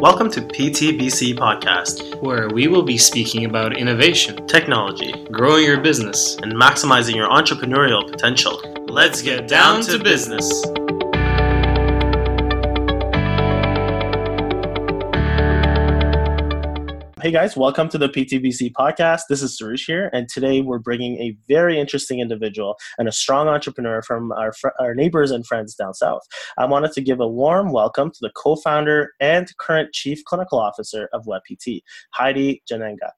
Welcome to PTBC Podcast, where we will be speaking about innovation, technology, growing your business, and maximizing your entrepreneurial potential. Let's get down to business. Hey guys, welcome to the PTBC podcast. This is Sarush here, and today we're bringing a very interesting individual and a strong entrepreneur from our, fr- our neighbors and friends down south. I wanted to give a warm welcome to the co founder and current chief clinical officer of WebPT, Heidi Jannenga.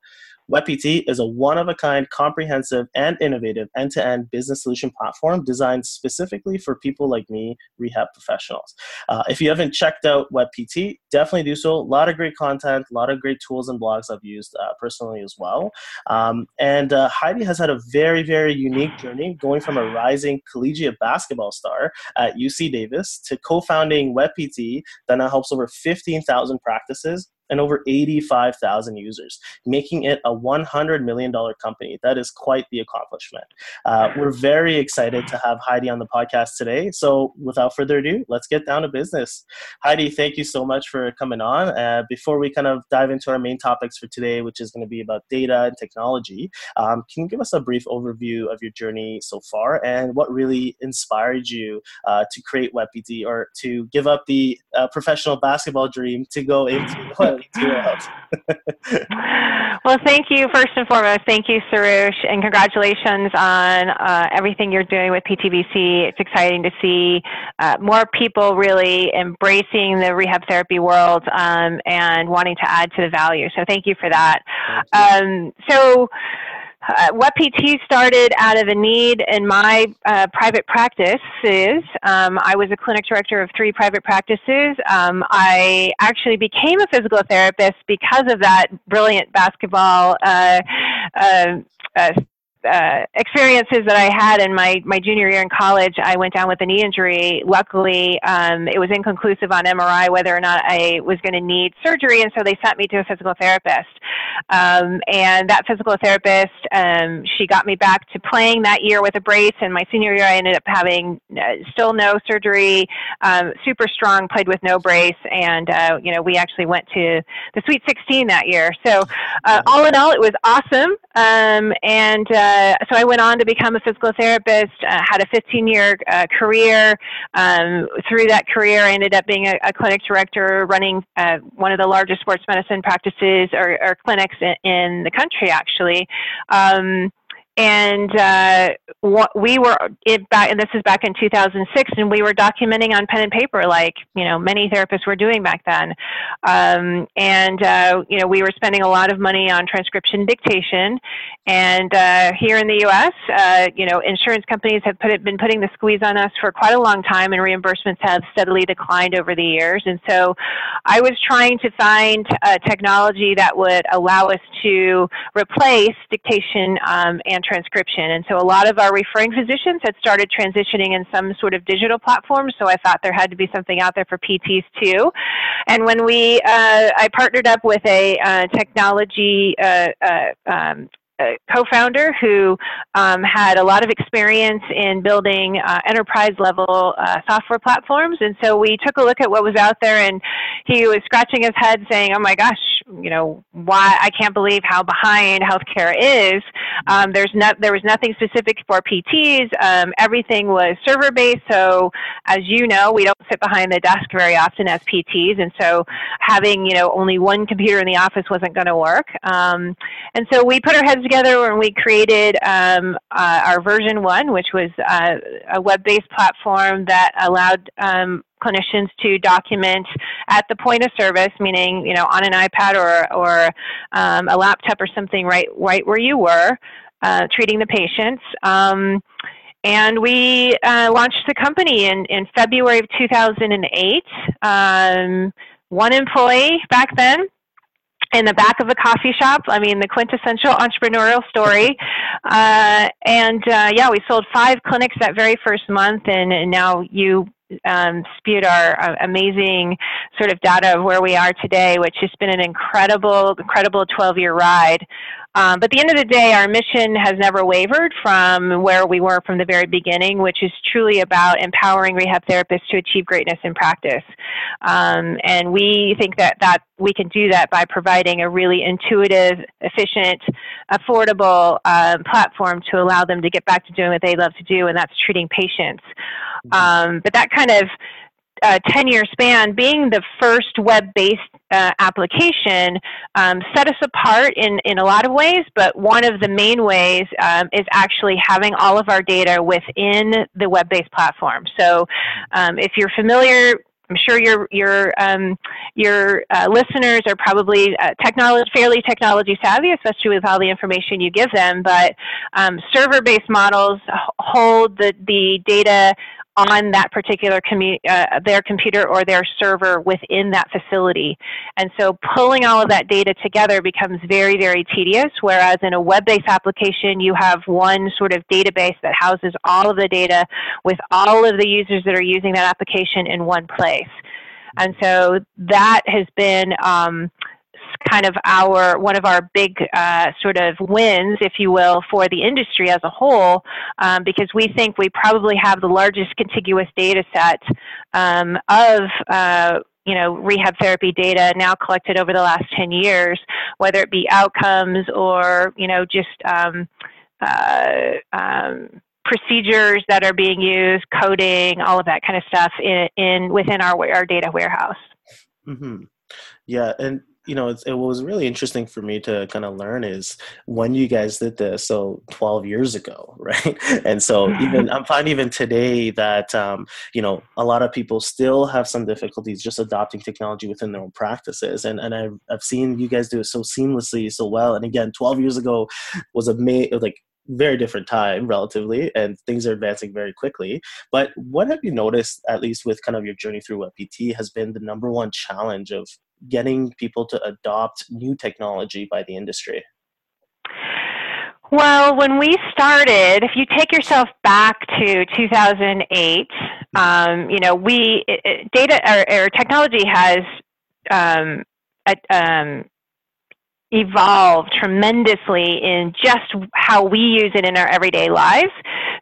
WebPT is a one of a kind, comprehensive, and innovative end to end business solution platform designed specifically for people like me, rehab professionals. Uh, if you haven't checked out WebPT, definitely do so. A lot of great content, a lot of great tools and blogs I've used uh, personally as well. Um, and uh, Heidi has had a very, very unique journey going from a rising collegiate basketball star at UC Davis to co founding WebPT that now helps over 15,000 practices and over 85,000 users, making it a $100 million company. That is quite the accomplishment. Uh, we're very excited to have Heidi on the podcast today. So, without further ado, let's get down to business. Heidi, thank you so much for coming on. Uh, before we kind of dive into our main topics for today, which is going to be about data and technology, um, can you give us a brief overview of your journey so far and what really inspired you uh, to create WebPT or to give up the uh, professional basketball dream to go into well, thank you first and foremost. Thank you, Sarush, and congratulations on uh, everything you're doing with PTBC. It's exciting to see uh, more people really embracing the rehab therapy world um, and wanting to add to the value. So, thank you for that. Um, so. Uh, WebPT started out of a need in my uh, private practices. Um, I was a clinic director of three private practices. Um, I actually became a physical therapist because of that brilliant basketball uh um uh, uh, experiences that I had in my, my junior year in college, I went down with a knee injury. Luckily, um, it was inconclusive on MRI whether or not I was going to need surgery, and so they sent me to a physical therapist. Um, and that physical therapist, um, she got me back to playing that year with a brace. And my senior year, I ended up having uh, still no surgery, um, super strong, played with no brace, and uh, you know we actually went to the Sweet 16 that year. So uh, all in all, it was awesome. Um, and uh, so I went on to become a physical therapist, uh, had a 15 year uh, career. Um, through that career, I ended up being a, a clinic director running uh, one of the largest sports medicine practices or, or clinics in, in, the country, actually. Um, and uh, what we were it back, and this is back in 2006, and we were documenting on pen and paper, like you know many therapists were doing back then. Um, and uh, you know we were spending a lot of money on transcription dictation. And uh, here in the U.S., uh, you know insurance companies have put it, been putting the squeeze on us for quite a long time, and reimbursements have steadily declined over the years. And so, I was trying to find technology that would allow us to replace dictation um, and transcription. And so a lot of our referring physicians had started transitioning in some sort of digital platform. So I thought there had to be something out there for PTs too. And when we, uh, I partnered up with a uh, technology uh, uh um, co-founder who um, had a lot of experience in building uh, enterprise level uh, software platforms and so we took a look at what was out there and he was scratching his head saying oh my gosh you know why I can't believe how behind healthcare is. Um, there's not there was nothing specific for PTs um, everything was server based so as you know we don't sit behind the desk very often as PTs and so having you know only one computer in the office wasn't going to work. Um, and so we put our heads together and we created um, uh, our version one, which was uh, a web-based platform that allowed um, clinicians to document at the point of service, meaning you know on an iPad or or um, a laptop or something, right right where you were uh, treating the patients. Um, and we uh, launched the company in, in February of 2008. Um, one employee back then, in the back of a coffee shop. I mean, the quintessential entrepreneurial story. Uh, and uh, yeah, we sold five clinics that very first month, and, and now you um, spewed our uh, amazing sort of data of where we are today, which has been an incredible, incredible 12 year ride. Um, but at the end of the day, our mission has never wavered from where we were from the very beginning, which is truly about empowering rehab therapists to achieve greatness in practice. Um, and we think that, that we can do that by providing a really intuitive, efficient, affordable um, platform to allow them to get back to doing what they love to do, and that's treating patients. Mm-hmm. Um, but that kind of uh, 10 year span, being the first web based uh, application um, set us apart in, in a lot of ways, but one of the main ways um, is actually having all of our data within the web based platform. So um, if you're familiar, I'm sure your your um, your uh, listeners are probably uh, technology fairly technology savvy, especially with all the information you give them. But um, server-based models hold the the data on that particular commu- uh, their computer or their server within that facility. And so pulling all of that data together becomes very, very tedious, whereas in a web-based application, you have one sort of database that houses all of the data with all of the users that are using that application in one place. And so that has been um, kind of our one of our big uh, sort of wins, if you will, for the industry as a whole, um, because we think we probably have the largest contiguous data set um, of uh, you know, rehab therapy data now collected over the last 10 years, whether it be outcomes or, you know, just um, uh, um, procedures that are being used, coding, all of that kind of stuff in, in within our, our data warehouse. Mm-hmm. Yeah, and you know, it was really interesting for me to kind of learn is when you guys did this, so 12 years ago, right? And so even I'm finding even today that um, you know a lot of people still have some difficulties just adopting technology within their own practices, and and I've I've seen you guys do it so seamlessly, so well. And again, 12 years ago was a ma- like very different time relatively and things are advancing very quickly but what have you noticed at least with kind of your journey through WebPT has been the number one challenge of getting people to adopt new technology by the industry well, when we started, if you take yourself back to 2008, um, you know, we it, data or, or, technology has um, um, evolved tremendously in just how we use it in our everyday lives.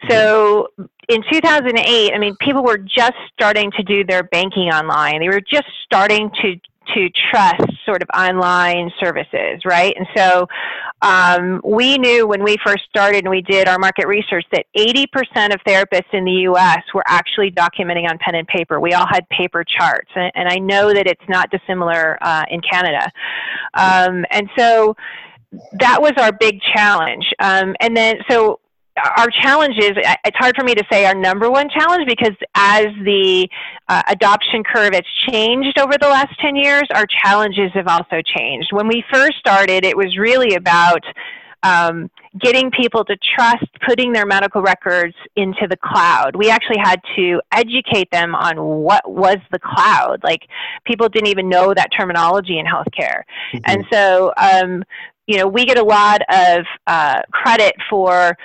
So in 2008, I mean, people were just starting to do their banking online. They were just starting to to trust sort of online services, right? And so um, we knew when we first started and we did our market research that 80% of therapists in the US were actually documenting on pen and paper. We all had paper charts, and, and I know that it's not dissimilar uh, in Canada. Um, and so that was our big challenge. Um, and then, so our challenge is it's hard for me to say our number one challenge because as the uh, adoption curve has changed over the last 10 years our challenges have also changed when we first started it was really about um, getting people to trust putting their medical records into the cloud. We actually had to educate them on what was the cloud. Like people didn't even know that terminology in healthcare. Mm-hmm. And so, um, you know, we get a lot of uh, credit for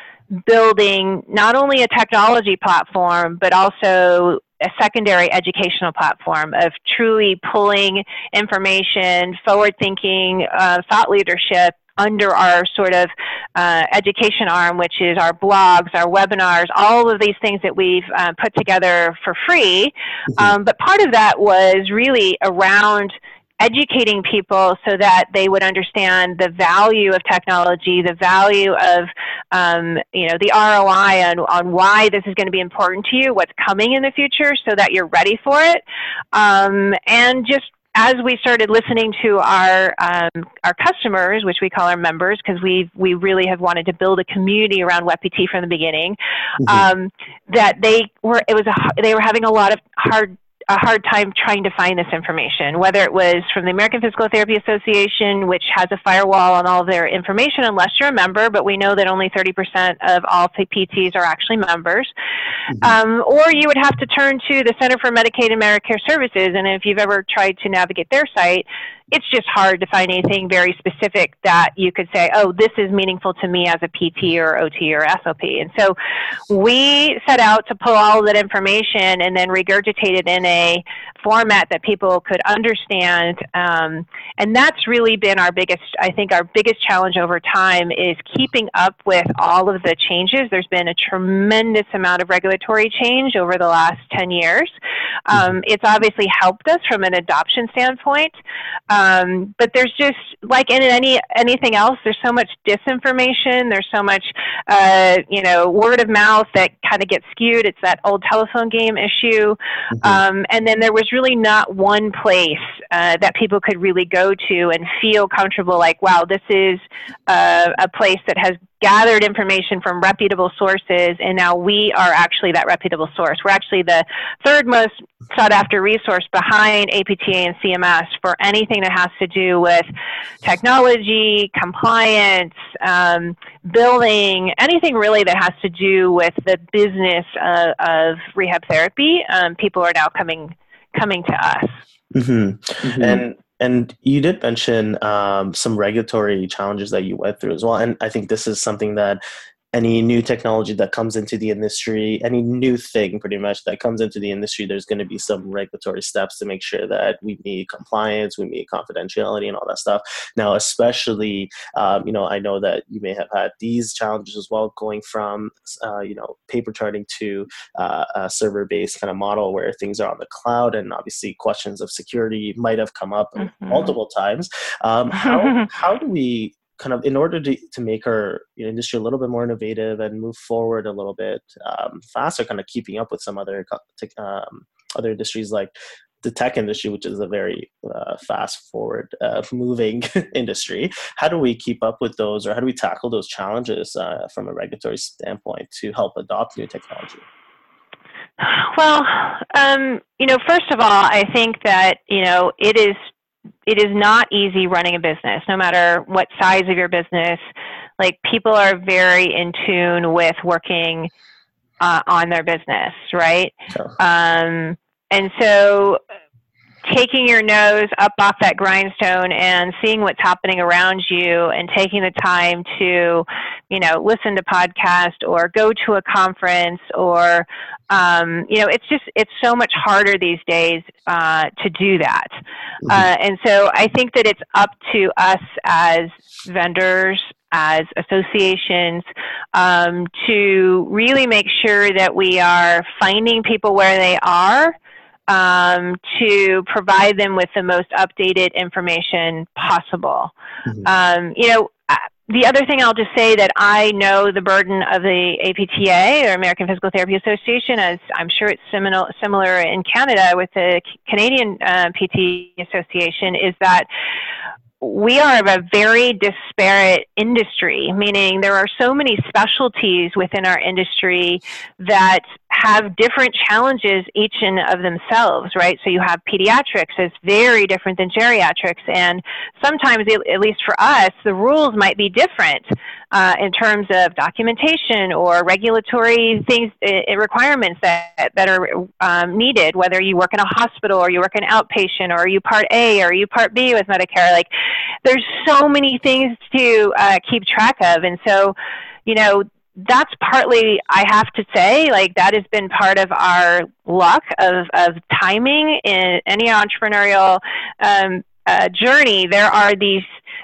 building not only a technology platform, but also a secondary educational platform of truly pulling information, forward thinking, uh, thought leadership under our sort of uh, education arm, which is our blogs, our webinars, all of these things that we've uh, put together for free. Mm-hmm. Um, but part of that was really around educating people so that they would understand the value of technology, the value of um, you know the ROI on, on why this is going to be important to you, what's coming in the future, so that you're ready for it, um, and just as we started listening to our um, our customers, which we call our members, because we we really have wanted to build a community around WebPT from the beginning, mm-hmm. um, that they were it was a, they were having a lot of hard a hard time trying to find this information, whether it was from the American Physical Therapy Association, which has a firewall on all their information unless you're a member, but we know that only 30% of all PTs are actually members. Mm-hmm. Um, or you would have to turn to the Center for Medicaid and Medicare Services, and if you've ever tried to navigate their site, it's just hard to find anything very specific that you could say, oh, this is meaningful to me as a PT or OT or SLP. And so we set out to pull all that information and then regurgitate it in a format that people could understand. Um, and that's really been our biggest, I think, our biggest challenge over time is keeping up with all of the changes. There's been a tremendous amount of regulatory change over the last 10 years. Um, it's obviously helped us from an adoption standpoint, um, but there's just like in any anything else, there's so much disinformation. There's so much, uh, you know, word of mouth that kind of gets skewed. It's that old telephone game issue, mm-hmm. um, and then there was really not one place uh, that people could really go to and feel comfortable. Like, wow, this is uh, a place that has gathered information from reputable sources, and now we are actually that reputable source. We're actually the third most sought after resource behind APTA and CMS for anything that has to do with technology, compliance, um, billing, anything really that has to do with the business uh, of rehab therapy. Um, people are now coming coming to us. Mm-hmm. Mm-hmm. And and you did mention um, some regulatory challenges that you went through as well. And I think this is something that any new technology that comes into the industry, any new thing pretty much that comes into the industry, there's going to be some regulatory steps to make sure that we meet compliance, we meet confidentiality, and all that stuff. Now, especially, um, you know, I know that you may have had these challenges as well, going from, uh, you know, paper charting to uh, a server-based kind of model where things are on the cloud, and obviously questions of security might have come up mm-hmm. multiple times. Um, how how do we kind of in order to, to make our industry a little bit more innovative and move forward a little bit um, faster, kind of keeping up with some other um, other industries like the tech industry, which is a very uh, fast forward uh, moving industry. How do we keep up with those, or how do we tackle those challenges uh, from a regulatory standpoint to help adopt new technology? Well, um, you know, first of all, I think that you know it is it is not easy running a business, no matter what size of your business. Like people are very in tune with working uh, on their business, right? Sure. Um, and so taking your nose up off that grindstone and seeing what's happening around you and taking the time to you know listen to podcast or go to a conference or um, you know it's just it's so much harder these days uh, to do that mm-hmm. uh, and so i think that it's up to us as vendors as associations um, to really make sure that we are finding people where they are um, to provide them with the most updated information possible. Mm-hmm. Um, you know, uh, the other thing I'll just say that I know the burden of the APTA or American Physical Therapy Association, as I'm sure it's similar similar in Canada with the Canadian uh, PT Association, is that we are a very disparate industry, meaning there are so many specialties within our industry that have different challenges each in of themselves, right? So you have pediatrics is very different than geriatrics, and sometimes, at least for us, the rules might be different uh, in terms of documentation or regulatory things, uh, requirements that that are um, needed. Whether you work in a hospital or you work in outpatient or you Part A or you Part B with Medicare, like there's so many things to uh, keep track of, and so you know that's partly I have to say, like that has been part of our luck of, of timing in any entrepreneurial um, uh, journey. There are these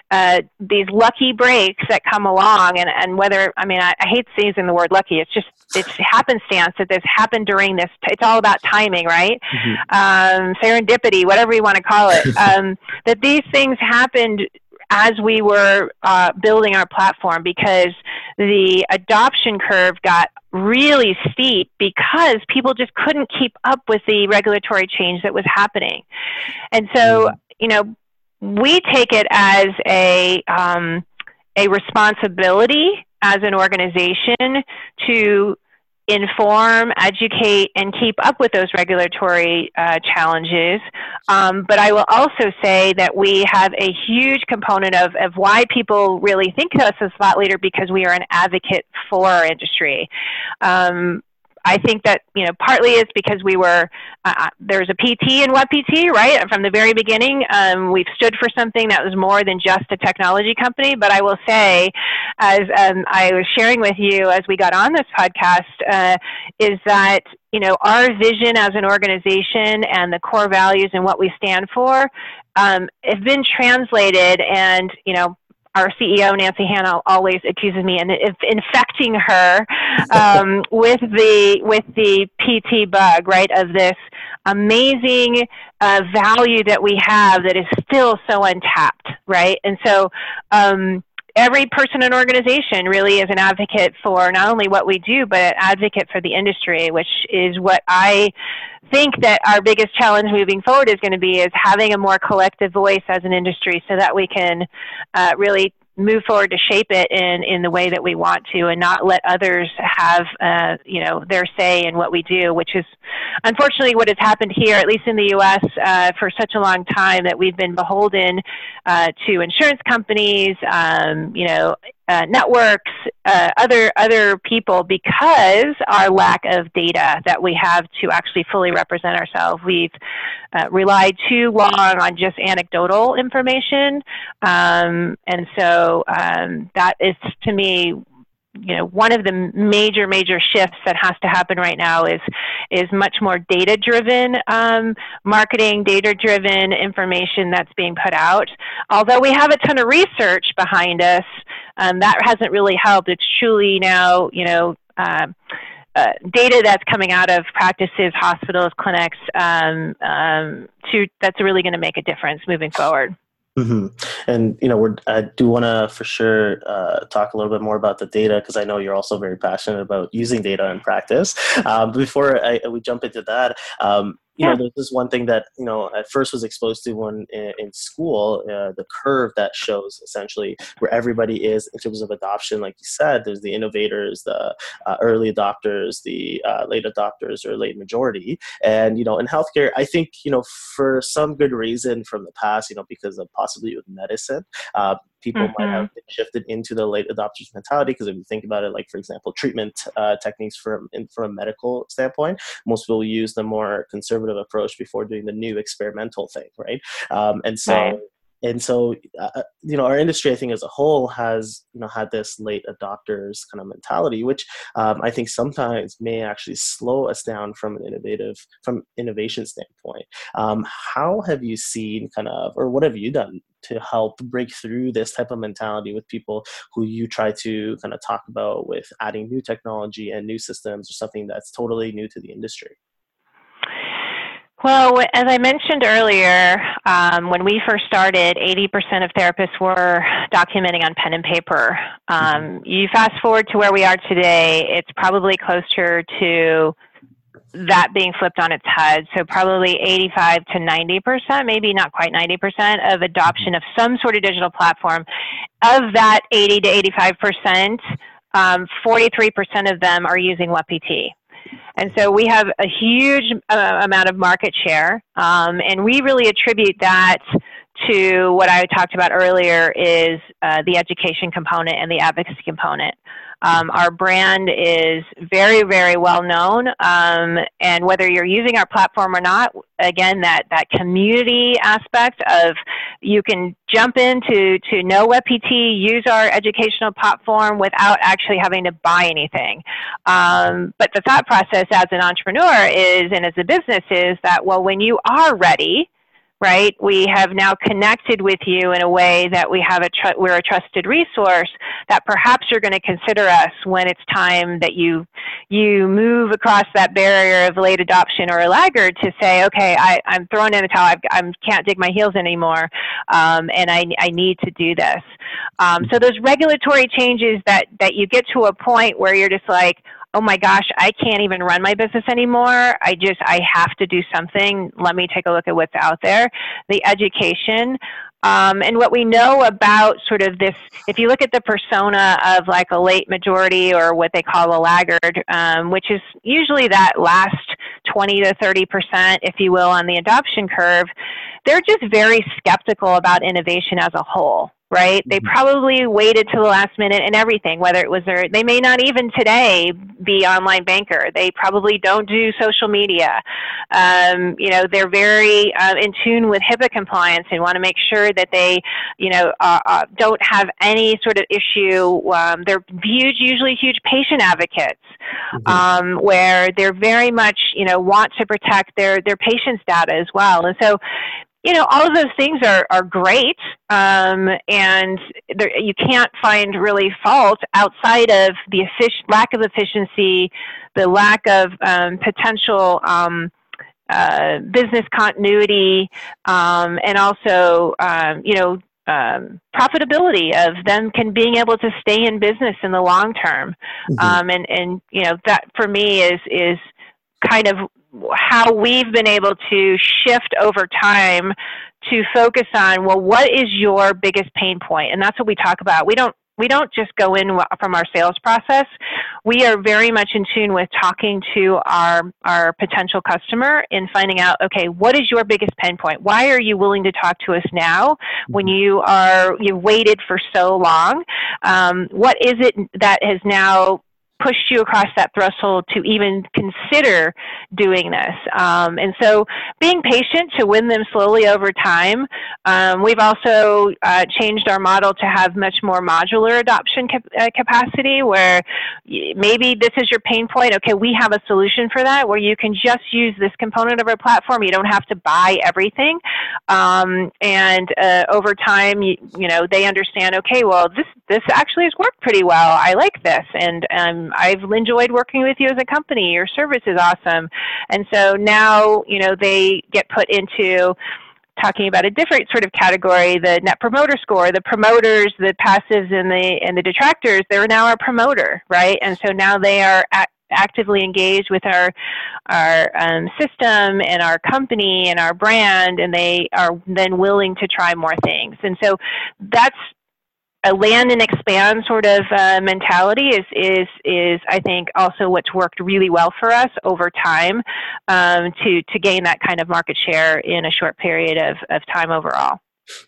uh, these lucky breaks that come along, and, and whether I mean I, I hate using the word lucky. It's just it's happenstance that this happened during this. It's all about timing, right? Mm-hmm. Um, serendipity, whatever you want to call it. um, that these things happened as we were uh, building our platform because the adoption curve got really steep because people just couldn't keep up with the regulatory change that was happening. And so, mm-hmm. You know, we take it as a, um, a responsibility as an organization to inform, educate, and keep up with those regulatory uh, challenges. Um, but I will also say that we have a huge component of, of why people really think of us as thought leader because we are an advocate for our industry. Um, I think that you know partly it's because we were uh, uh there's a PT in WebPT, right? From the very beginning, um, we've stood for something that was more than just a technology company. But I will say, as um, I was sharing with you as we got on this podcast, uh, is that you know our vision as an organization and the core values and what we stand for um, have been translated, and you know our CEO Nancy Ham always accuses me of infecting her um, with the with the PT bug, right? Of this amazing uh, value that we have that is still so untapped, right? And so. Um, every person and organization really is an advocate for not only what we do, but an advocate for the industry, which is what I think that our biggest challenge moving forward is going to be is having a more collective voice as an industry so that we can uh, really move forward to shape it in, in the way that we want to and not let others have uh, you know their say in what we do which is unfortunately what has happened here at least in the us uh, for such a long time that we've been beholden uh, to insurance companies um, you know uh, networks, uh, other other people, because our lack of data that we have to actually fully represent ourselves. We've uh, relied too long on just anecdotal information, um, and so um, that is to me you know one of the major major shifts that has to happen right now is is much more data driven um, marketing data driven information that's being put out. Although we have a ton of research behind us um, that hasn't really helped. It's truly now you know um, uh, data that's coming out of practices hospitals clinics um, um, to that's really going to make a difference moving forward Mm-hmm. And you know, we're, I do want to for sure uh, talk a little bit more about the data because I know you're also very passionate about using data in practice. Um, before I, we jump into that, um, you yeah. know, there's this one thing that you know at first was exposed to when in, in school, uh, the curve that shows essentially where everybody is in terms of adoption. Like you said, there's the innovators, the uh, early adopters, the uh, late adopters, or late majority. And you know, in healthcare, I think you know for some good reason from the past, you know, because of possibly with medicine, uh, people mm-hmm. might have mm-hmm. shifted into the late adopters mentality because if you think about it like for example treatment uh, techniques from in, from a medical standpoint most people use the more conservative approach before doing the new experimental thing right um, and so right and so uh, uh, you know our industry i think as a whole has you know had this late adopters kind of mentality which um, i think sometimes may actually slow us down from an innovative from innovation standpoint um, how have you seen kind of or what have you done to help break through this type of mentality with people who you try to kind of talk about with adding new technology and new systems or something that's totally new to the industry well, as I mentioned earlier, um, when we first started, 80% of therapists were documenting on pen and paper. Um, you fast forward to where we are today, it's probably closer to that being flipped on its head. So probably 85 to 90%, maybe not quite 90% of adoption of some sort of digital platform. Of that 80 to 85%, um, 43% of them are using WebPT. And so we have a huge uh, amount of market share, um, and we really attribute that to what I talked about earlier is uh, the education component and the advocacy component. Um, our brand is very, very well known, um, and whether you're using our platform or not, again, that, that community aspect of you can jump into to know WebPT, use our educational platform without actually having to buy anything. Um, but the thought process as an entrepreneur is, and as a business is that, well, when you are ready, right? We have now connected with you in a way that we have a tr- we're a trusted resource that perhaps you're going to consider us when it's time that you you move across that barrier of late adoption or a laggard to say, okay, I, I'm throwing in the towel. I can't dig my heels anymore, um, and I, I need to do this. Um, so those regulatory changes that that you get to a point where you're just like, oh my gosh, I can't even run my business anymore. I just, I have to do something. Let me take a look at what's out there. The education. Um, and what we know about sort of this, if you look at the persona of like a late majority or what they call a laggard, um, which is usually that last 20 to 30%, if you will, on the adoption curve, they're just very skeptical about innovation as a whole right? They Mhm. probably waited to the last minute and everything, whether it was their, they may not even today be online banker. They probably don't do social media. Um, you know, they're very uh, in tune with HIPAA compliance and want to make sure that they, you know, uh, uh, don't have any sort of issue. Um, they're huge, usually huge patient advocates, Mhm. um, where they're very much, you know, want to protect their their patients' data as well. And so, you know, all of those things are, are great, um, and there, you can't find really fault outside of the effic- lack of efficiency, the lack of um, potential um, uh, business continuity, um, and also, um, you know, um, profitability of them can being able to stay in business in the long term. Mhm. Um, and, and, you know, that for me is, is kind of how we've been able to shift over time to focus on well what is your biggest pain point? And that's what we talk about. We don't we don't just go in from our sales process. We are very much in tune with talking to our our potential customer and finding out okay what is your biggest pain point? Why are you willing to talk to us now when you are you've waited for so long? Um, what is it that has now pushed you across that threshold to even consider doing this. Um, and so being patient to win them slowly over time. Um, we've also uh, changed our model to have much more modular adoption cap- uh, capacity where maybe this is your pain point. Okay, we have a solution for that where you can just use this component of our platform. You don't have to buy everything. Um, and uh, over time, you, you know, they understand, okay, well, this, this actually has worked pretty well. I like this. And um, I've enjoyed working with you as a company. Your service is awesome. And so now, you know, they get put into talking about a different sort of category, the net promoter score, the promoters, the passives and the and the detractors, they're now our promoter, right? And so now they are at, actively engaged with our our um, system and our company and our brand, and they are then willing to try more things. And so that's a land and expand sort of uh, mentality is is is I think also what's worked really well for us over time um, to to gain that kind of market share in a short period of, of time overall.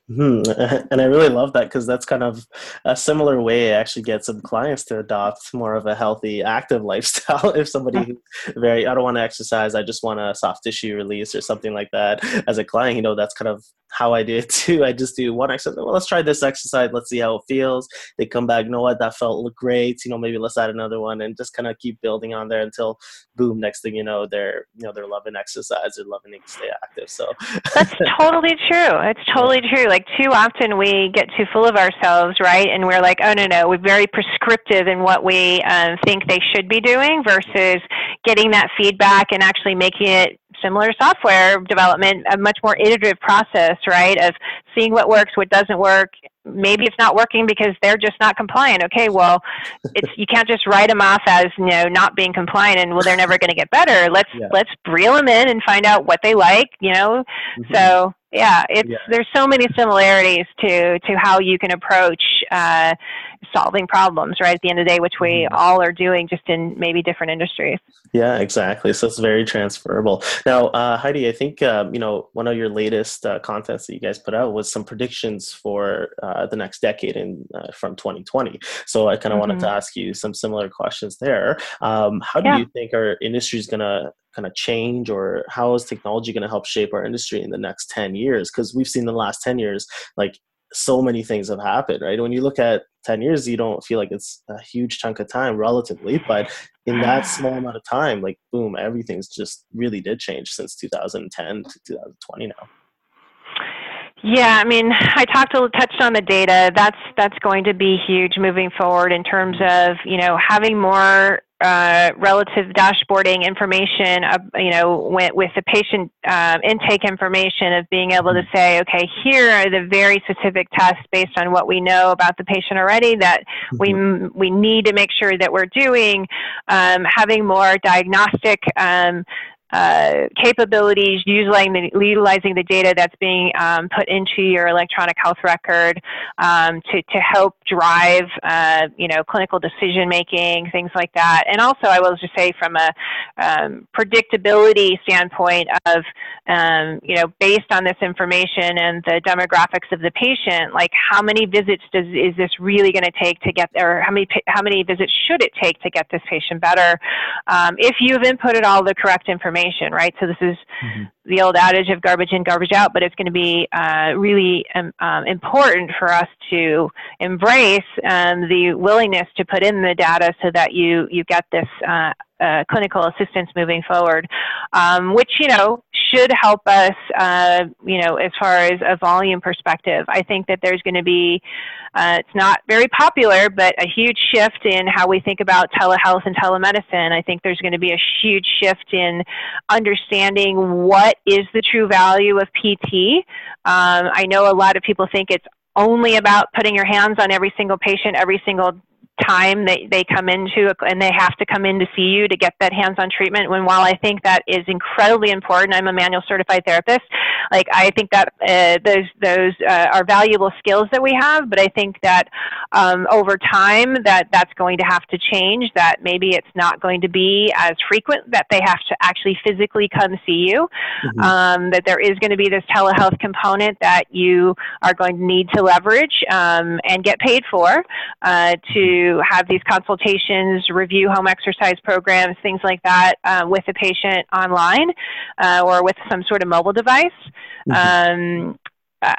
Hmm And I really love that because that's kind of a similar way I actually get some clients to adopt more of a healthy, active lifestyle. if somebody very, I don't want to exercise, I just want a soft tissue release or something like that. As a client, you know, that's kind of how I do it too. I just do one exercise. Well, let's try this exercise. Let's see how it feels. They come back, you know what, that felt look great. You know, maybe let's add another one and just kind of keep building on there until boom, next thing you know, they're, you know, they're loving exercise. They're loving to stay active. So That's totally true. It's totally true. Like too often we get too full of ourselves, right? And we're like, oh no no, we're very prescriptive in what we um, think they should be doing versus getting that feedback and actually making it similar software development, a much more iterative process, right? Of seeing what works, what doesn't work. Maybe it's not working because they're just not compliant. Okay, well, it's you can't just write them off as you know not being compliant and well they're never going to get better. Let's Yeah. let's reel them in and find out what they like. You know, Mhm. so yeah, it's Yeah. there's so many similarities to to how you can approach uh, solving problems, right? At the end of the day, which we Mhm. all are doing, just in maybe different industries. Yeah, exactly. So it's very transferable. Now, uh, Heidi, I think um, you know one of your latest uh, contents that you guys put out was some predictions for uh, the next decade in uh, from 2020. So I kind of wanted to ask you some similar questions there. Um, how do Yeah. you think our industry is going to kind of change, or how is technology going to help shape our industry in the next 10 years? Because we've seen the last 10 years, like so many things have happened, right? When you look at 10 years, you don't feel like it's a huge chunk of time relatively, but in that ah. small amount of time, like boom, everything's just really did change since 2010 to 2020 now. Yeah, I mean, I talked a touched on the data. That's that's going to be huge moving forward in terms of you know having more uh, relative dashboarding information. Uh, you know, with, with the patient uh, intake information of being able to say, okay, here are the very specific tests based on what we know about the patient already that we we need to make sure that we're doing. Um, having more diagnostic. Um, uh, capabilities, utilizing the, utilizing the data that's being um, put into your electronic health record um, to, to help drive, uh, you know, clinical decision making, things like that. And also, I will just say from a um, predictability standpoint of, um, you know, based on this information and the demographics of the patient, like how many visits does is this really going to take to get there? How many how many visits should it take to get this patient better? Um, if you've inputted all the correct information, right? So this is mm-hmm. the old adage of garbage in, garbage out, but it's going to be uh, really um, um, important for us to embrace um, the willingness to put in the data so that you you get this. Uh, uh, clinical assistance moving forward, um, which you know should help us, uh, you know, as far as a volume perspective. I think that there's going to be, uh, it's not very popular, but a huge shift in how we think about telehealth and telemedicine. I think there's going to be a huge shift in understanding what is the true value of PT. Um, I know a lot of people think it's only about putting your hands on every single patient every single time they, they come into and they have to come in to see you to get that hands-on treatment when while i think that is incredibly important i'm a manual certified therapist like i think that uh, those those uh, are valuable skills that we have but i think that um, over time that that's going to have to change that maybe it's not going to be as frequent that they have to actually physically come see you mm-hmm. um, that there is going to be this telehealth component that you are going to need to leverage um, and get paid for uh, to have these consultations, review home exercise programs, things like that uh, with the patient online uh, or with some sort of mobile device. Mm-hmm. Um, uh,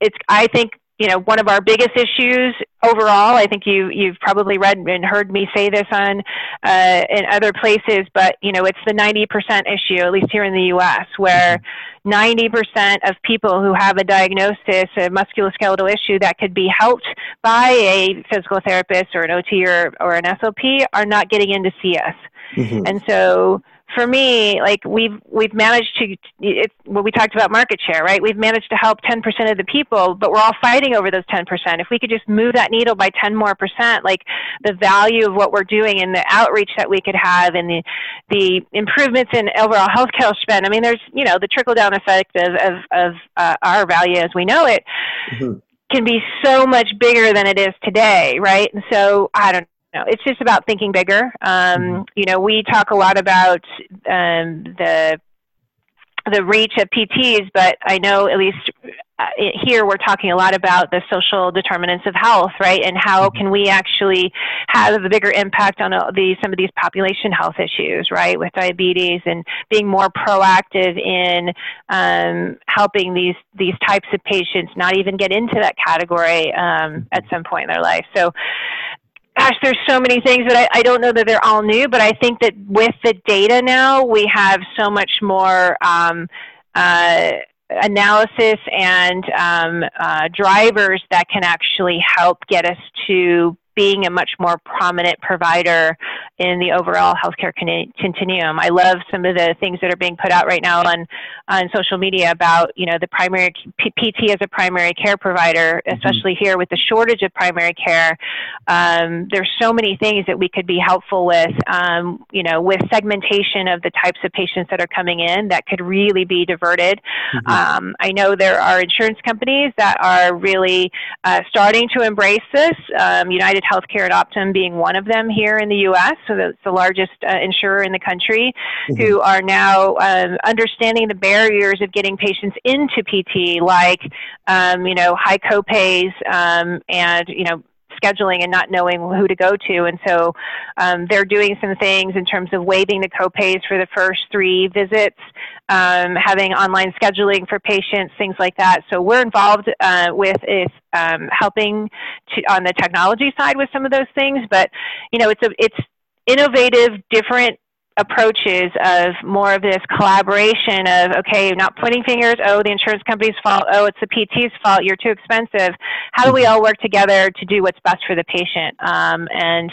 it's, I think, you know, one of our biggest issues overall. I think you you've probably read and heard me say this on uh, in other places, but you know, it's the 90% issue, at least here in the U.S., where 90% of people who have a diagnosis, a musculoskeletal issue that could be helped by a physical therapist or an OT or, or an SLP, are not getting in to see us. Mm-hmm. And so for me, like we've we've managed to it's well, we talked about market share, right? We've managed to help 10% of the people, but we're all fighting over those 10%. If we could just move that needle by 10 more percent, like the value of what we're doing and the outreach that we could have and the the improvements in overall healthcare spend. I mean, there's you know the trickle down effect of of, of uh, our value as we know it. Mm-hmm. Can be so much bigger than it is today, right? And so I don't know, it's just about thinking bigger. Um, mm-hmm. you know, we talk a lot about um, the the reach of PTs, but I know at least uh, here we're talking a lot about the social determinants of health, right? And how mm-hmm. can we actually have a bigger impact on uh, the, some of these population health issues, right? With diabetes and being more proactive in um, helping these these types of patients not even get into that category um, at some point in their life. So gosh, there's so many things that I, I don't know that they're all new, but I think that with the data now, we have so much more um, uh, analysis and um, uh, drivers that can actually help get us to being a much more prominent provider in the overall healthcare continuum. I love some of the things that are being put out right now on, on social media about, you know, the primary PT as a primary care provider, mm-hmm. especially mm-hmm. here with the shortage of primary care. Um, there's so many things that we could be helpful with, um, you know, with segmentation of the types of patients that are coming in that could really be diverted. Mm-hmm. Um, I know there are insurance companies that are really uh, starting to embrace this. Um, United Healthcare and Optum being one of them here in the U.S., so that's the largest uh, insurer in the country, mm-hmm. who are now um, understanding the barriers of getting patients into PT, like um, you know high copays um, and you know scheduling and not knowing who to go to. And so um, they're doing some things in terms of waiving the copays for the first three visits, um, having online scheduling for patients, things like that. So we're involved uh, with is um, helping to, on the technology side with some of those things. But you know, it's a it's innovative, different approaches of more of this collaboration of okay not pointing fingers oh the insurance company's fault oh it's the pt's fault you're too expensive. How do we all work together to do what's best for the patient? Um, and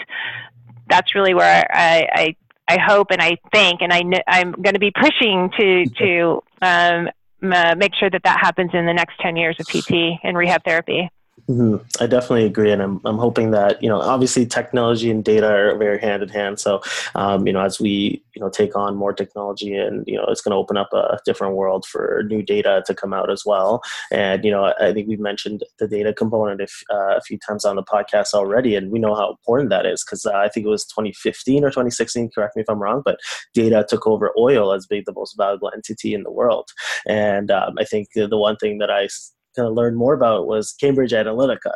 that's really where I, I I hope and I think, and I, I'm going to be pushing to to um, uh, make sure that that happens in the next 10 years of PT and rehab therapy. Mm-hmm. I definitely agree, and I'm I'm hoping that you know obviously technology and data are very hand in hand. So um, you know as we you know take on more technology, and you know it's going to open up a different world for new data to come out as well. And you know I think we've mentioned the data component if, uh, a few times on the podcast already, and we know how important that is because uh, I think it was 2015 or 2016. Correct me if I'm wrong, but data took over oil as being the most valuable entity in the world. And um, I think the, the one thing that I kind of learn more about was Cambridge Analytica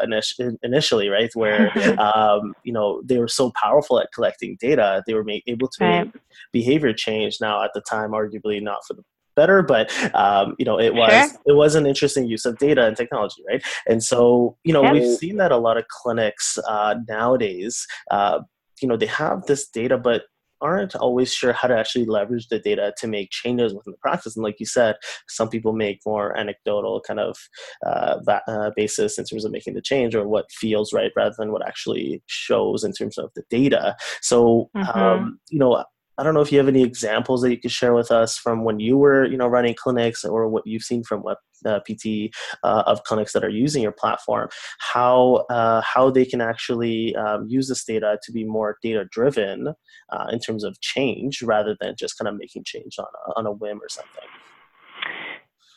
initially, right? Where um, you know they were so powerful at collecting data, they were able to right. make behavior change. Now, at the time, arguably not for the better, but um, you know it was sure. it was an interesting use of data and technology, right? And so you know we've seen that a lot of clinics uh, nowadays. Uh, you know they have this data, but aren't always sure how to actually leverage the data to make changes within the practice. And like you said, some people make more anecdotal kind of uh, uh, basis in terms of making the change or what feels right rather than what actually shows in terms of the data. So, mm-hmm. um, you know, I don't know if you have any examples that you could share with us from when you were, you know, running clinics or what you've seen from what uh, PT uh, of clinics that are using your platform, how uh, how they can actually um, use this data to be more data driven uh, in terms of change rather than just kind of making change on a, on a whim or something.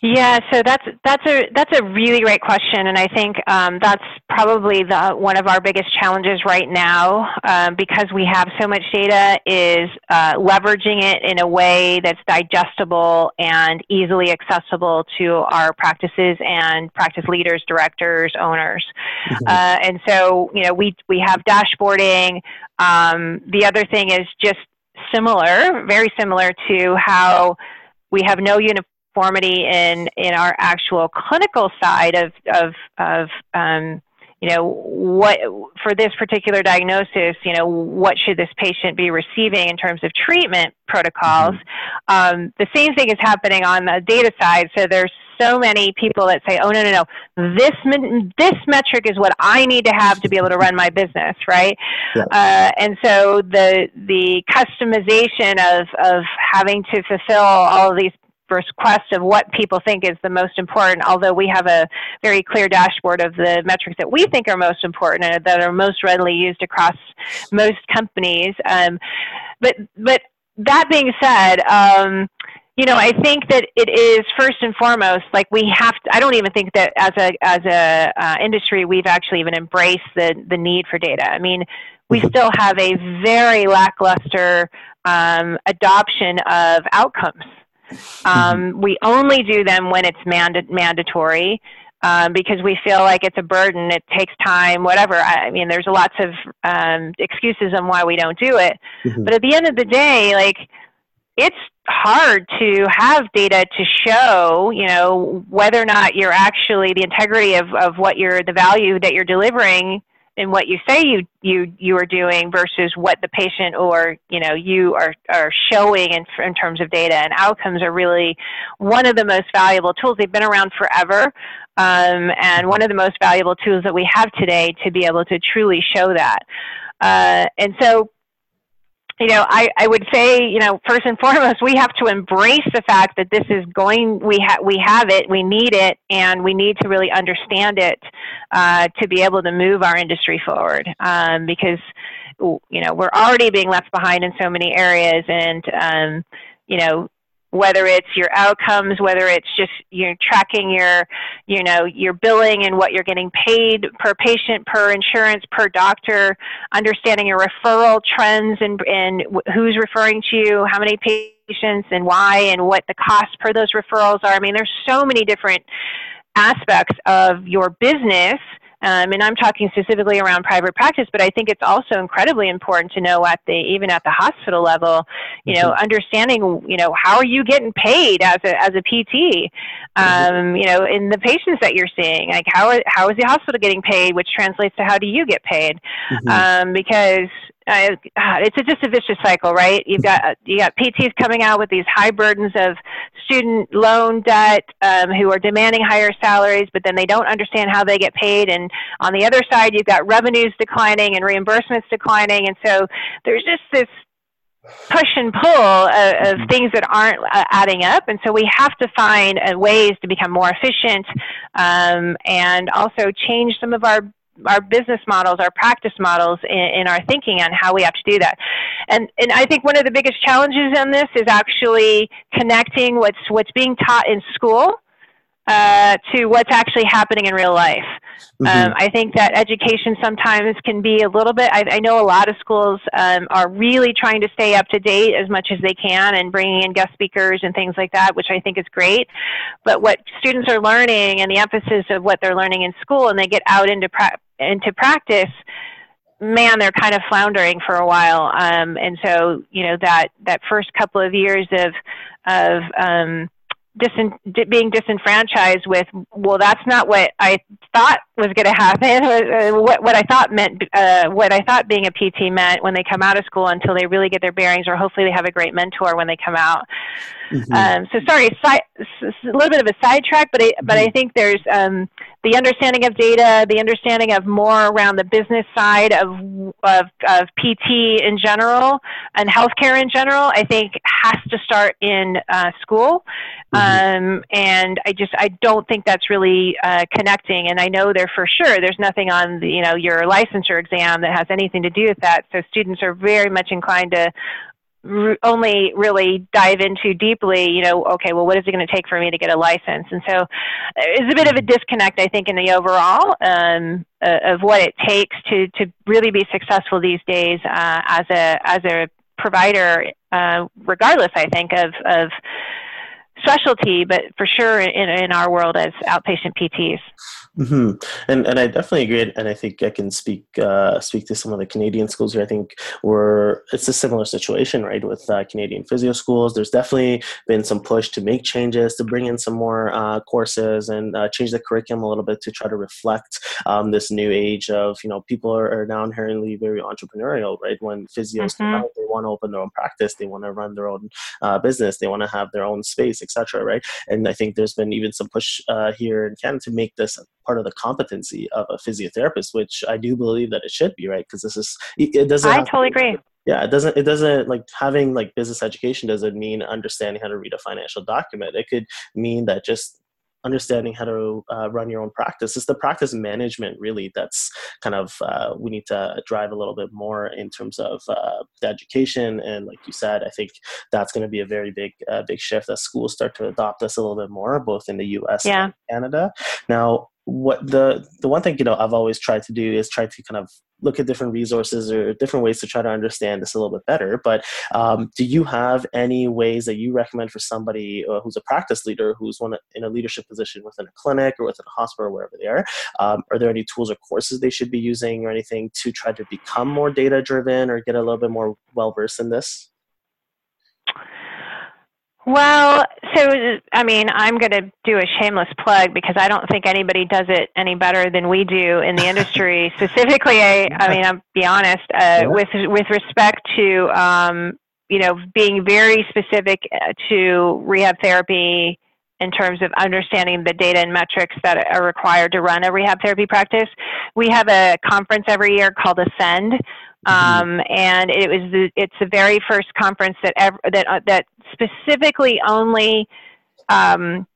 Yeah, so that's that's a that's a really great question, and I think um, that's probably the one of our biggest challenges right now um, because we have so much data is uh, leveraging it in a way that's digestible and easily accessible to our practices and practice leaders, directors, owners, mm-hmm. uh, and so you know we we have dashboarding. Um, the other thing is just similar, very similar to how we have no uniform conformity in in our actual clinical side of of of um, you know what for this particular diagnosis you know what should this patient be receiving in terms of treatment protocols mm-hmm. um, the same thing is happening on the data side so there's so many people that say oh no no no this this metric is what i need to have to be able to run my business right yeah. uh, and so the the customization of of having to fulfill all of these first quest of what people think is the most important, although we have a very clear dashboard of the metrics that we think are most important and that are most readily used across most companies. Um, but, but that being said, um, you know, I think that it is first and foremost like we have to. I don't even think that as a as a uh, industry we've actually even embraced the the need for data. I mean, we mm-hmm. still have a very lackluster um, adoption of outcomes um, we only do them when it's manda- mandatory. Um, because we feel like it's a burden, it takes time, whatever. I mean, there's lots of um, excuses on why we don't do it. Mm-hmm. But at the end of the day, like, it's hard to have data to show, you know, whether or not you're actually the integrity of, of what you're, the value that you're delivering in what you say you you you are doing versus what the patient or you know you are are showing in in terms of data and outcomes are really one of the most valuable tools. They've been around forever, um, and one of the most valuable tools that we have today to be able to truly show that. Uh, and so you know, I, I would say, you know, first and foremost, we have to embrace the fact that this is going, we, ha- we have it, we need it, and we need to really understand it uh, to be able to move our industry forward. Um, because, you know, we're already being left behind in so many areas, and, um, you know, whether it's your outcomes, whether it's just you're tracking your, you know, your billing and what you're getting paid per patient, per insurance, per doctor, understanding your referral trends and, and who's referring to you, how many patients and why, and what the cost per those referrals are. I mean, there's so many different aspects of your business um, and I'm talking specifically around private practice, but I think it's also incredibly important to know at the even at the hospital level, you know, mm-hmm. understanding, you know, how are you getting paid as a as a PT, mm-hmm. um, you know, in the patients that you're seeing, like how how is the hospital getting paid, which translates to how do you get paid, mm-hmm. um, because uh, it's a, just a vicious cycle, right? You've got you got PTs coming out with these high burdens of student loan debt, um, who are demanding higher salaries, but then they don't understand how they get paid. And on the other side, you've got revenues declining and reimbursements declining, and so there's just this push and pull of, of mm-hmm. things that aren't uh, adding up. And so we have to find uh, ways to become more efficient, um, and also change some of our our business models, our practice models in, in, our thinking on how we have to do that. And and I think one of the biggest challenges in this is actually connecting what's what's being taught in school uh, to what's actually happening in real life. Mm-hmm. Um, I think that education sometimes can be a little bit. I, I know a lot of schools um, are really trying to stay up to date as much as they can and bringing in guest speakers and things like that, which I think is great. But what students are learning and the emphasis of what they're learning in school, and they get out into pra- into practice, man, they're kind of floundering for a while. Um, and so, you know, that that first couple of years of of um, disin- being disenfranchised with, well, that's not what I thought was going to happen. Uh, what, what I thought meant, uh, what I thought being a PT meant when they come out of school until they really get their bearings, or hopefully they have a great mentor when they come out. Mm-hmm. Um, so sorry, si- a little bit of a sidetrack, but I, mm-hmm. but I mm-hmm. think there's um, the understanding of data, the understanding of more around the business side of, of, of PT in general and healthcare in general. I think has to start in uh, school, mm-hmm. um, and I just I don't think that's really uh, connecting. And I know there for sure there's nothing on the, you know your licensure exam that has anything to do with that. So students are very much inclined to only really dive into deeply, you know, okay, well, what is it going to take for me to get a license? And so it's a bit of a disconnect, I think, in the overall um, uh, of what it takes to, to really be successful these days uh, as a as a provider, uh, regardless, I think, of, of specialty, but for sure in, in our world as outpatient PTs. Mm-hmm. And and I definitely agree, and I think I can speak uh, speak to some of the Canadian schools here. I think we're it's a similar situation, right, with uh, Canadian physio schools. There's definitely been some push to make changes, to bring in some more uh, courses, and uh, change the curriculum a little bit to try to reflect um, this new age of you know people are, are now inherently very entrepreneurial, right? When physios mm-hmm. out, they want to open their own practice, they want to run their own uh, business, they want to have their own space, etc. Right? And I think there's been even some push uh, here in Canada to make this part of the competency of a physiotherapist, which I do believe that it should be, right? Because this is it doesn't. I totally to, agree. Yeah, it doesn't. It doesn't like having like business education doesn't mean understanding how to read a financial document. It could mean that just understanding how to uh, run your own practice. It's the practice management really that's kind of uh, we need to drive a little bit more in terms of uh, the education. And like you said, I think that's going to be a very big uh, big shift as schools start to adopt this a little bit more, both in the U.S. Yeah. and Canada. Now, what the the one thing you know I've always tried to do is try to kind of look at different resources or different ways to try to understand this a little bit better. But um, do you have any ways that you recommend for somebody uh, who's a practice leader, who's one in a leadership position within a clinic or within a hospital or wherever they are? Um, are there any tools or courses they should be using or anything to try to become more data driven or get a little bit more well versed in this? Well, so I mean, I'm going to do a shameless plug because I don't think anybody does it any better than we do in the industry. Specifically, I, I mean, I'll be honest uh, with with respect to um, you know being very specific uh, to rehab therapy in terms of understanding the data and metrics that are required to run a rehab therapy practice. We have a conference every year called Ascend. Um, and it was the, it's the very first conference that ever, that uh, that specifically only um,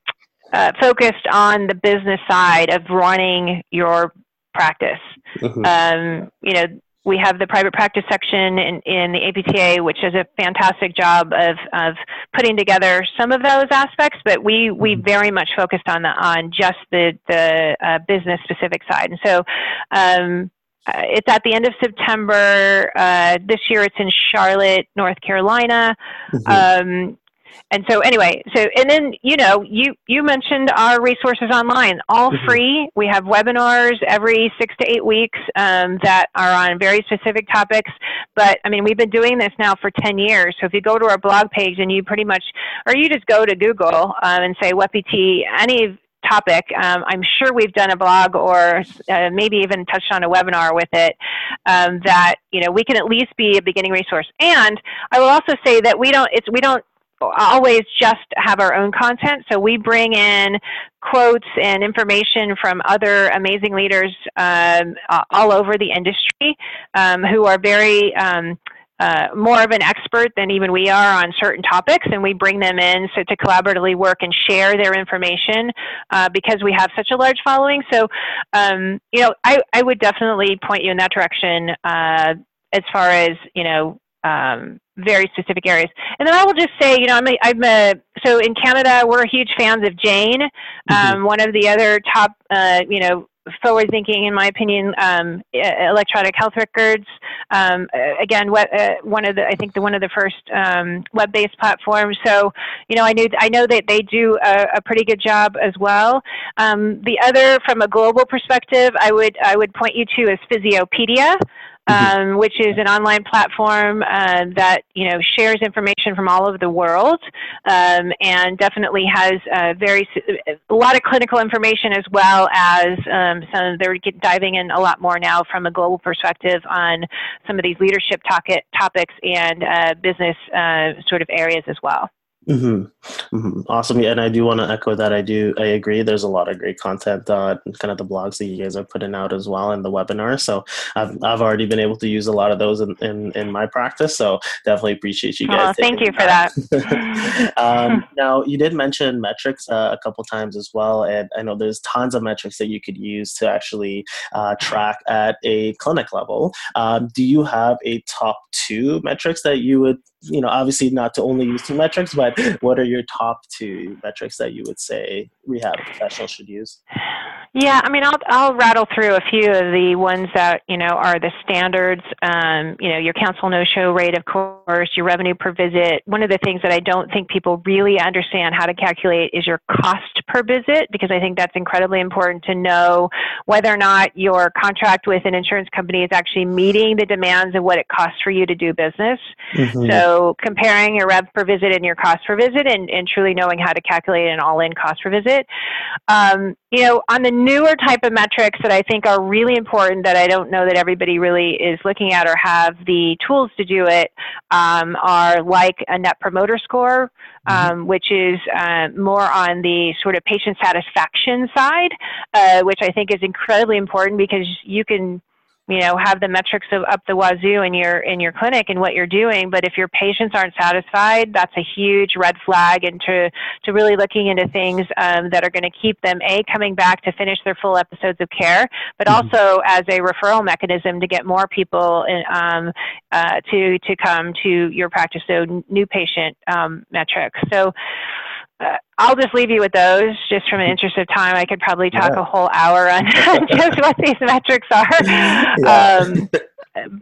uh, focused on the business side of running your practice. Mm-hmm. Um, you know, we have the private practice section in, in the APTA, which does a fantastic job of, of putting together some of those aspects, but we, we mm-hmm. very much focused on the, on just the, the uh, business specific side. And so, um, uh, it's at the end of September. Uh, this year it's in Charlotte, North Carolina. Mm-hmm. Um, and so anyway, so and then you know you you mentioned our resources online, all mm-hmm. free. We have webinars every six to eight weeks um, that are on very specific topics. But I mean, we've been doing this now for ten years. So if you go to our blog page and you pretty much, or you just go to Google um, and say WebPT, any topic. Um, I'm sure we've done a blog or uh, maybe even touched on a webinar with it um, that you know we can at least be a beginning resource. And I will also say that we don't it's we don't always just have our own content. So we bring in quotes and information from other amazing leaders um, all over the industry um, who are very um, uh, more of an expert than even we are on certain topics, and we bring them in so to collaboratively work and share their information uh, because we have such a large following. So, um, you know, I, I would definitely point you in that direction uh, as far as you know. Um, very specific areas, and then I will just say, you know, I'm a, I'm a so in Canada we're huge fans of Jane, mm-hmm. um, one of the other top, uh, you know, forward thinking, in my opinion, um, electronic health records. Um, again, what, uh, one of the I think the one of the first um, web-based platforms. So you know, I knew I know that they do a, a pretty good job as well. Um, the other, from a global perspective, I would I would point you to is Physiopedia. Mm-hmm. Um, which is an online platform uh, that you know shares information from all over the world, um, and definitely has a very a lot of clinical information as well as um, some. They're diving in a lot more now from a global perspective on some of these leadership topics and uh, business uh, sort of areas as well. Mm-hmm. Mm-hmm. Awesome. Yeah, and I do want to echo that. I do. I agree. There's a lot of great content, uh, kind of the blogs that you guys are putting out as well, and the webinars. So I've I've already been able to use a lot of those in in, in my practice. So definitely appreciate you guys. Oh, thank you for that. um, now you did mention metrics uh, a couple times as well, and I know there's tons of metrics that you could use to actually uh, track at a clinic level. Um, do you have a top two metrics that you would you know, obviously not to only use two metrics, but what are your top two metrics that you would say rehab professionals should use? Yeah, I mean, I'll I'll rattle through a few of the ones that you know are the standards. Um, you know, your cancel no show rate, of course, your revenue per visit. One of the things that I don't think people really understand how to calculate is your cost per visit, because I think that's incredibly important to know whether or not your contract with an insurance company is actually meeting the demands of what it costs for you to do business. Mm-hmm. So comparing your rev per visit and your cost per visit, and, and truly knowing how to calculate an all-in cost per visit. Um, you know, on the newer type of metrics that I think are really important that I don't know that everybody really is looking at or have the tools to do it um, are like a net promoter score, mm-hmm. um, which is uh, more on the sort of patient satisfaction side, uh, which I think is incredibly important because you can you know have the metrics of up the wazoo in your in your clinic and what you're doing. But if your patients aren't satisfied that's a huge red flag into to really looking into things um, that are going to keep them a coming back to finish their full episodes of care but mm-hmm. also as a referral mechanism to get more people in, um, uh, to to come to your practice. So new patient um, metrics. So uh, I'll just leave you with those just from an interest of time. I could probably talk yeah. a whole hour on just what these metrics are. Yeah. Um,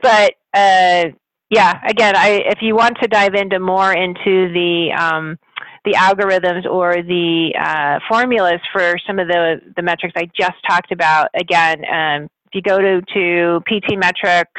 but uh, yeah, again, I, if you want to dive into more into the um, the algorithms or the uh, formulas for some of the, the metrics I just talked about, again, um, if you go to, to PT metrics,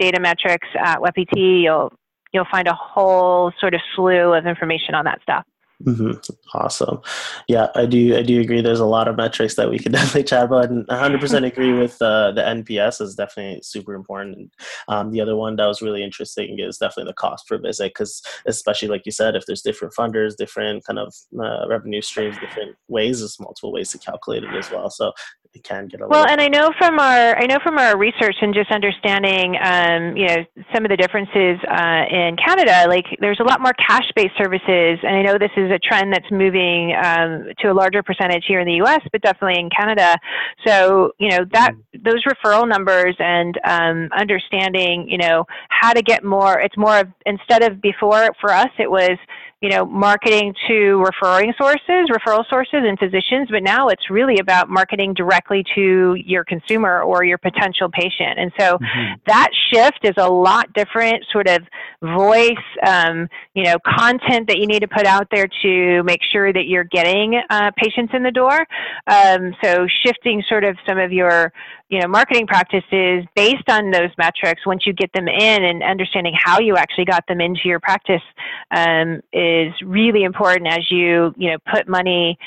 data metrics at WebPT, you'll you'll find a whole sort of slew of information on that stuff. Mm-hmm. Awesome. Yeah, I do. I do agree. There's a lot of metrics that we could definitely chat about, and 100% agree with uh, the NPS is definitely super important. Um, the other one that was really interesting is definitely the cost per visit, because especially like you said, if there's different funders, different kind of uh, revenue streams, different ways, there's multiple ways to calculate it as well. So it can get a well and i know from our i know from our research and just understanding um, you know some of the differences uh, in canada like there's a lot more cash based services and i know this is a trend that's moving um, to a larger percentage here in the us but definitely in canada so you know that mm-hmm. those referral numbers and um, understanding you know how to get more it's more of instead of before for us it was you know, marketing to referring sources, referral sources and physicians, but now it's really about marketing directly to your consumer or your potential patient. And so mm-hmm. that shift is a lot different sort of voice, um, you know, content that you need to put out there to make sure that you're getting uh, patients in the door. Um, so shifting sort of some of your you know marketing practices based on those metrics once you get them in and understanding how you actually got them into your practice um, is really important as you you know put money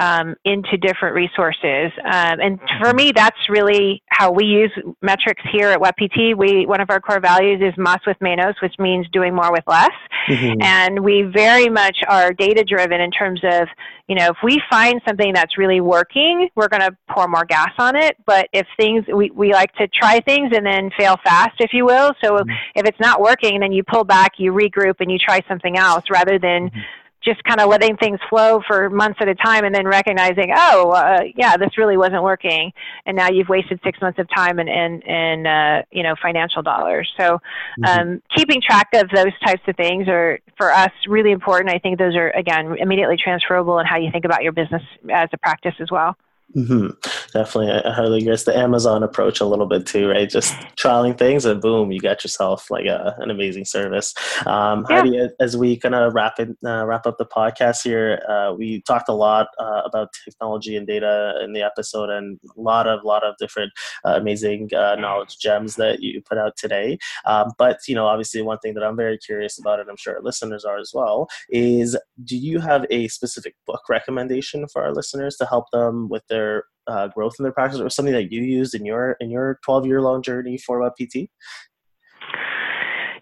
um, into different resources. Um, and for me, that's really how we use metrics here at WebPT. We one of our core values is más with menos, which means doing more with less. Mm-hmm. And we very much are data driven in terms of, you know, if we find something that's really working, we're going to pour more gas on it. But if things, we, we like to try things and then fail fast, if you will. So mm-hmm. if it's not working, then you pull back, you regroup, and you try something else rather than mm-hmm just kind of letting things flow for months at a time and then recognizing, oh, uh, yeah, this really wasn't working. And now you've wasted six months of time and, and, and uh, you know, financial dollars. So mm-hmm. um, keeping track of those types of things are, for us, really important. I think those are, again, immediately transferable in how you think about your business as a practice as well. Mm-hmm. Definitely, I highly guess the Amazon approach a little bit too, right? Just trialing things, and boom, you got yourself like a, an amazing service. Um, yeah. Heidi, as we kind of wrap it, uh, wrap up the podcast here, uh, we talked a lot uh, about technology and data in the episode, and a lot of lot of different uh, amazing uh, knowledge gems that you put out today. Um, but you know, obviously, one thing that I'm very curious about, and I'm sure our listeners are as well, is do you have a specific book recommendation for our listeners to help them with their uh, growth in their practice, or something that you used in your in your 12 year long journey for a PT?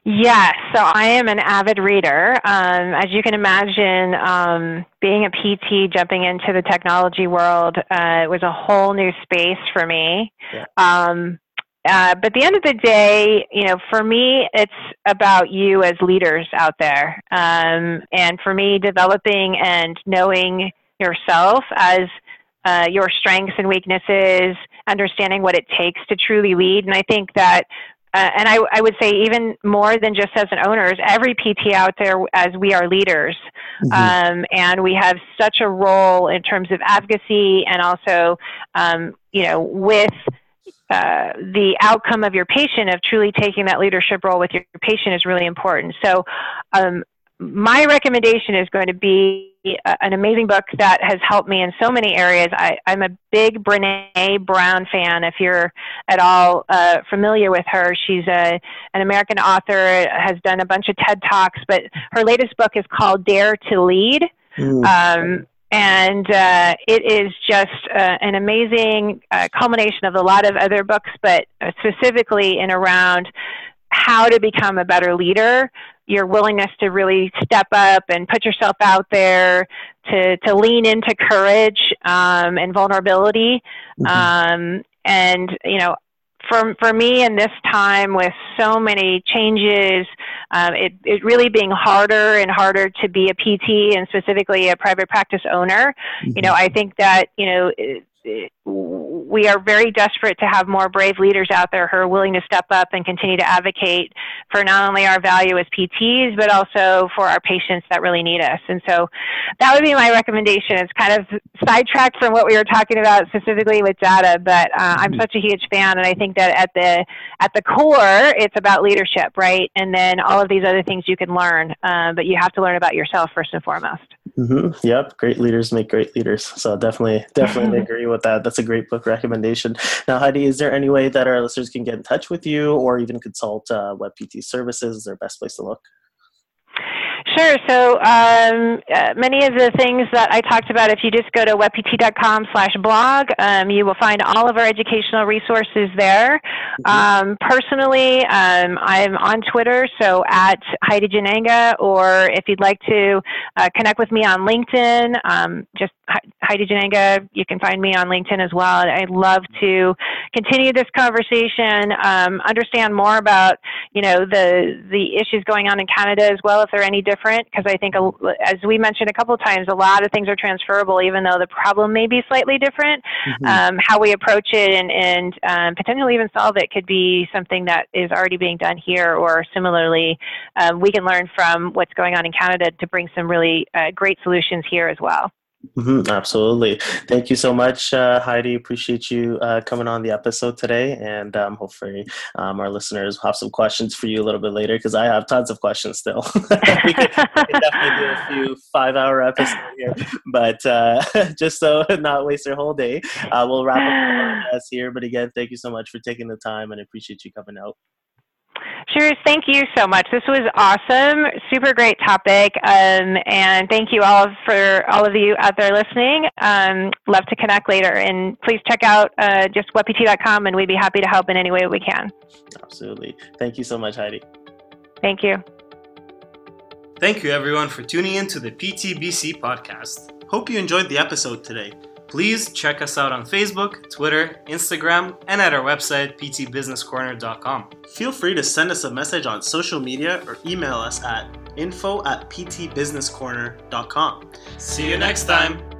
Yes, so I am an avid reader. Um, as you can imagine, um, being a PT, jumping into the technology world, uh, was a whole new space for me. Yeah. Um, uh, but at the end of the day, you know, for me, it's about you as leaders out there. Um, and for me, developing and knowing yourself as uh, your strengths and weaknesses, understanding what it takes to truly lead. And I think that, uh, and I, I, would say even more than just as an owner, every PT out there as we are leaders. Mm-hmm. Um, and we have such a role in terms of advocacy and also, um, you know, with uh, the outcome of your patient of truly taking that leadership role with your, your patient is really important. So, um, my recommendation is going to be an amazing book that has helped me in so many areas. I, am a big Brene Brown fan. If you're at all uh, familiar with her, she's a, an American author, has done a bunch of TED Talks, but her latest book is called Dare to Lead. Um, and uh, it is just uh, an amazing uh, culmination of a lot of other books, but uh, specifically in around how to become a better leader your willingness to really step up and put yourself out there, to, to lean into courage um, and vulnerability. Mm-hmm. Um, and, you know, for, for me in this time with so many changes, um, it, it really being harder and harder to be a PT and specifically a private practice owner, mm-hmm. you know, I think that, you know, we are very desperate to have more brave leaders out there who are willing to step up and continue to advocate for not only our value as PTs, but also for our patients that really need us. And so that would be my recommendation. It's kind of sidetracked from what we were talking about specifically with data, but uh, I'm mm-hmm. such a huge fan, and I think that at the at the core, it's about leadership, right? And then all of these other things you can learn, uh, but you have to learn about yourself first and foremost. Mm-hmm. Yep, great leaders make great leaders. So definitely, definitely agree with that. That's a great book recommendation. Now, Heidi, is there any way that our listeners can get in touch with you or even consult uh, WebPT services? Is there best place to look? Sure. So um, uh, many of the things that I talked about, if you just go to webpt.com slash blog, um, you will find all of our educational resources there. Mm-hmm. Um, personally, um, I'm on Twitter, so at Heidi Jannenga, or if you'd like to uh, connect with me on LinkedIn, um, just Heidi Jannenga, you can find me on LinkedIn as well. I'd love to continue this conversation, um, understand more about, you know, the, the issues going on in Canada as well, if they're any different, because I think, as we mentioned a couple of times, a lot of things are transferable, even though the problem may be slightly different. Mm-hmm. Um, how we approach it and, and um, potentially even solve it could be something that is already being done here, or similarly, um, we can learn from what's going on in Canada to bring some really uh, great solutions here as well. Mm-hmm, absolutely. Thank you so much, uh, Heidi. Appreciate you uh, coming on the episode today. And um, hopefully, um, our listeners have some questions for you a little bit later because I have tons of questions still. we, could, we, could, definitely do a few five hour episodes here. But uh, just so not waste your whole day, uh, we'll wrap up the podcast here. But again, thank you so much for taking the time and I appreciate you coming out. Sure, thank you so much. This was awesome, super great topic, um, and thank you all for all of you out there listening. Um, love to connect later, and please check out uh, just webpt.com, and we'd be happy to help in any way we can. Absolutely. Thank you so much, Heidi. Thank you. Thank you, everyone, for tuning in to the PTBC podcast. Hope you enjoyed the episode today. Please check us out on Facebook, Twitter, Instagram, and at our website, ptbusinesscorner.com. Feel free to send us a message on social media or email us at info at ptbusinesscorner.com. See you next time.